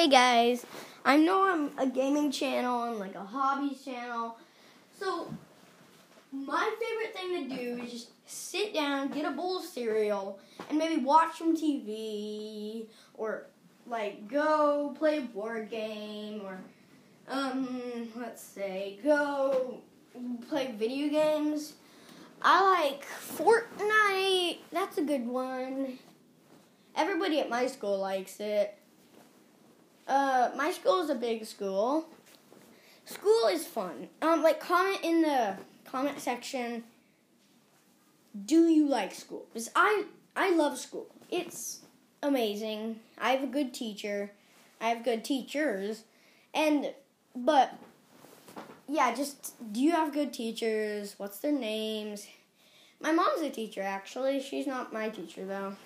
Hey guys, I know I'm a gaming channel and like a hobbies channel. So, my favorite thing to do is just sit down, get a bowl of cereal, and maybe watch some TV or like go play a board game or um let's say go play video games. I like Fortnite. That's a good one. Everybody at my school likes it. Uh, my school is a big school. School is fun. Um, like comment in the comment section. Do you like school? Because I I love school. It's amazing. I have a good teacher. I have good teachers, and but yeah, just do you have good teachers? What's their names? My mom's a teacher actually. She's not my teacher though.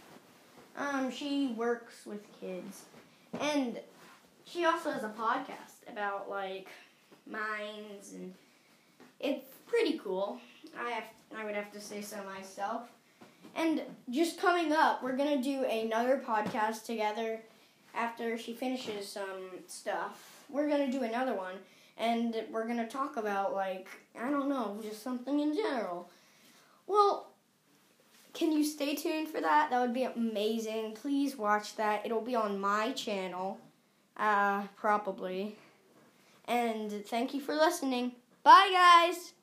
Um, she works with kids, and she also has a podcast about like mines, and it's pretty cool. I have, I would have to say so myself. And just coming up, we're gonna do another podcast together after she finishes some stuff. We're gonna do another one, and we're gonna talk about like I don't know, just something in general. Well, can you stay tuned for that? That would be amazing. Please watch that. It'll be on my channel, uh, probably. And thank you for listening. Bye, guys.